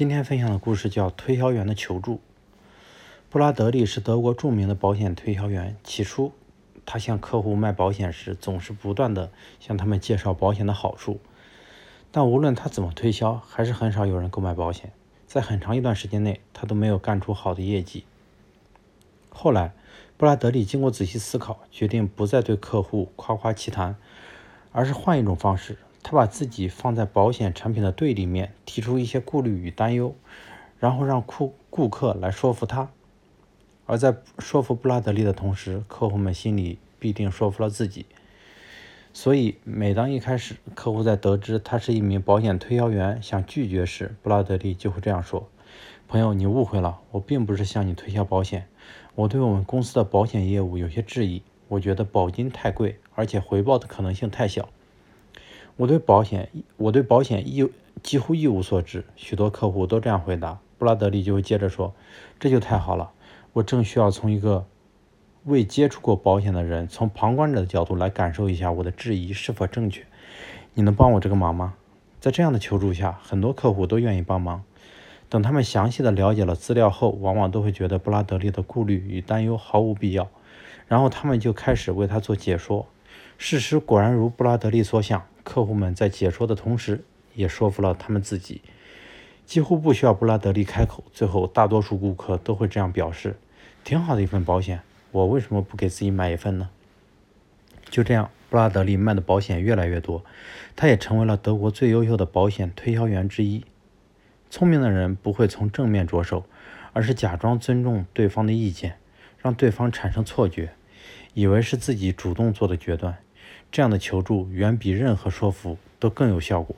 今天分享的故事叫《推销员的求助》。布拉德利是德国著名的保险推销员。起初，他向客户卖保险时，总是不断地向他们介绍保险的好处。但无论他怎么推销，还是很少有人购买保险。在很长一段时间内，他都没有干出好的业绩。后来，布拉德利经过仔细思考，决定不再对客户夸夸其谈，而是换一种方式。他把自己放在保险产品的对立面，提出一些顾虑与担忧，然后让顾顾客来说服他。而在说服布拉德利的同时，客户们心里必定说服了自己。所以，每当一开始客户在得知他是一名保险推销员想拒绝时，布拉德利就会这样说：“朋友，你误会了，我并不是向你推销保险。我对我们公司的保险业务有些质疑，我觉得保金太贵，而且回报的可能性太小。”我对保险，我对保险一几乎一无所知。许多客户都这样回答。布拉德利就会接着说：“这就太好了，我正需要从一个未接触过保险的人，从旁观者的角度来感受一下我的质疑是否正确。你能帮我这个忙吗？”在这样的求助下，很多客户都愿意帮忙。等他们详细的了解了资料后，往往都会觉得布拉德利的顾虑与担忧毫无必要，然后他们就开始为他做解说。事实果然如布拉德利所想。客户们在解说的同时，也说服了他们自己，几乎不需要布拉德利开口。最后，大多数顾客都会这样表示：“挺好的一份保险，我为什么不给自己买一份呢？”就这样，布拉德利卖的保险越来越多，他也成为了德国最优秀的保险推销员之一。聪明的人不会从正面着手，而是假装尊重对方的意见，让对方产生错觉，以为是自己主动做的决断。这样的求助远比任何说服都更有效果。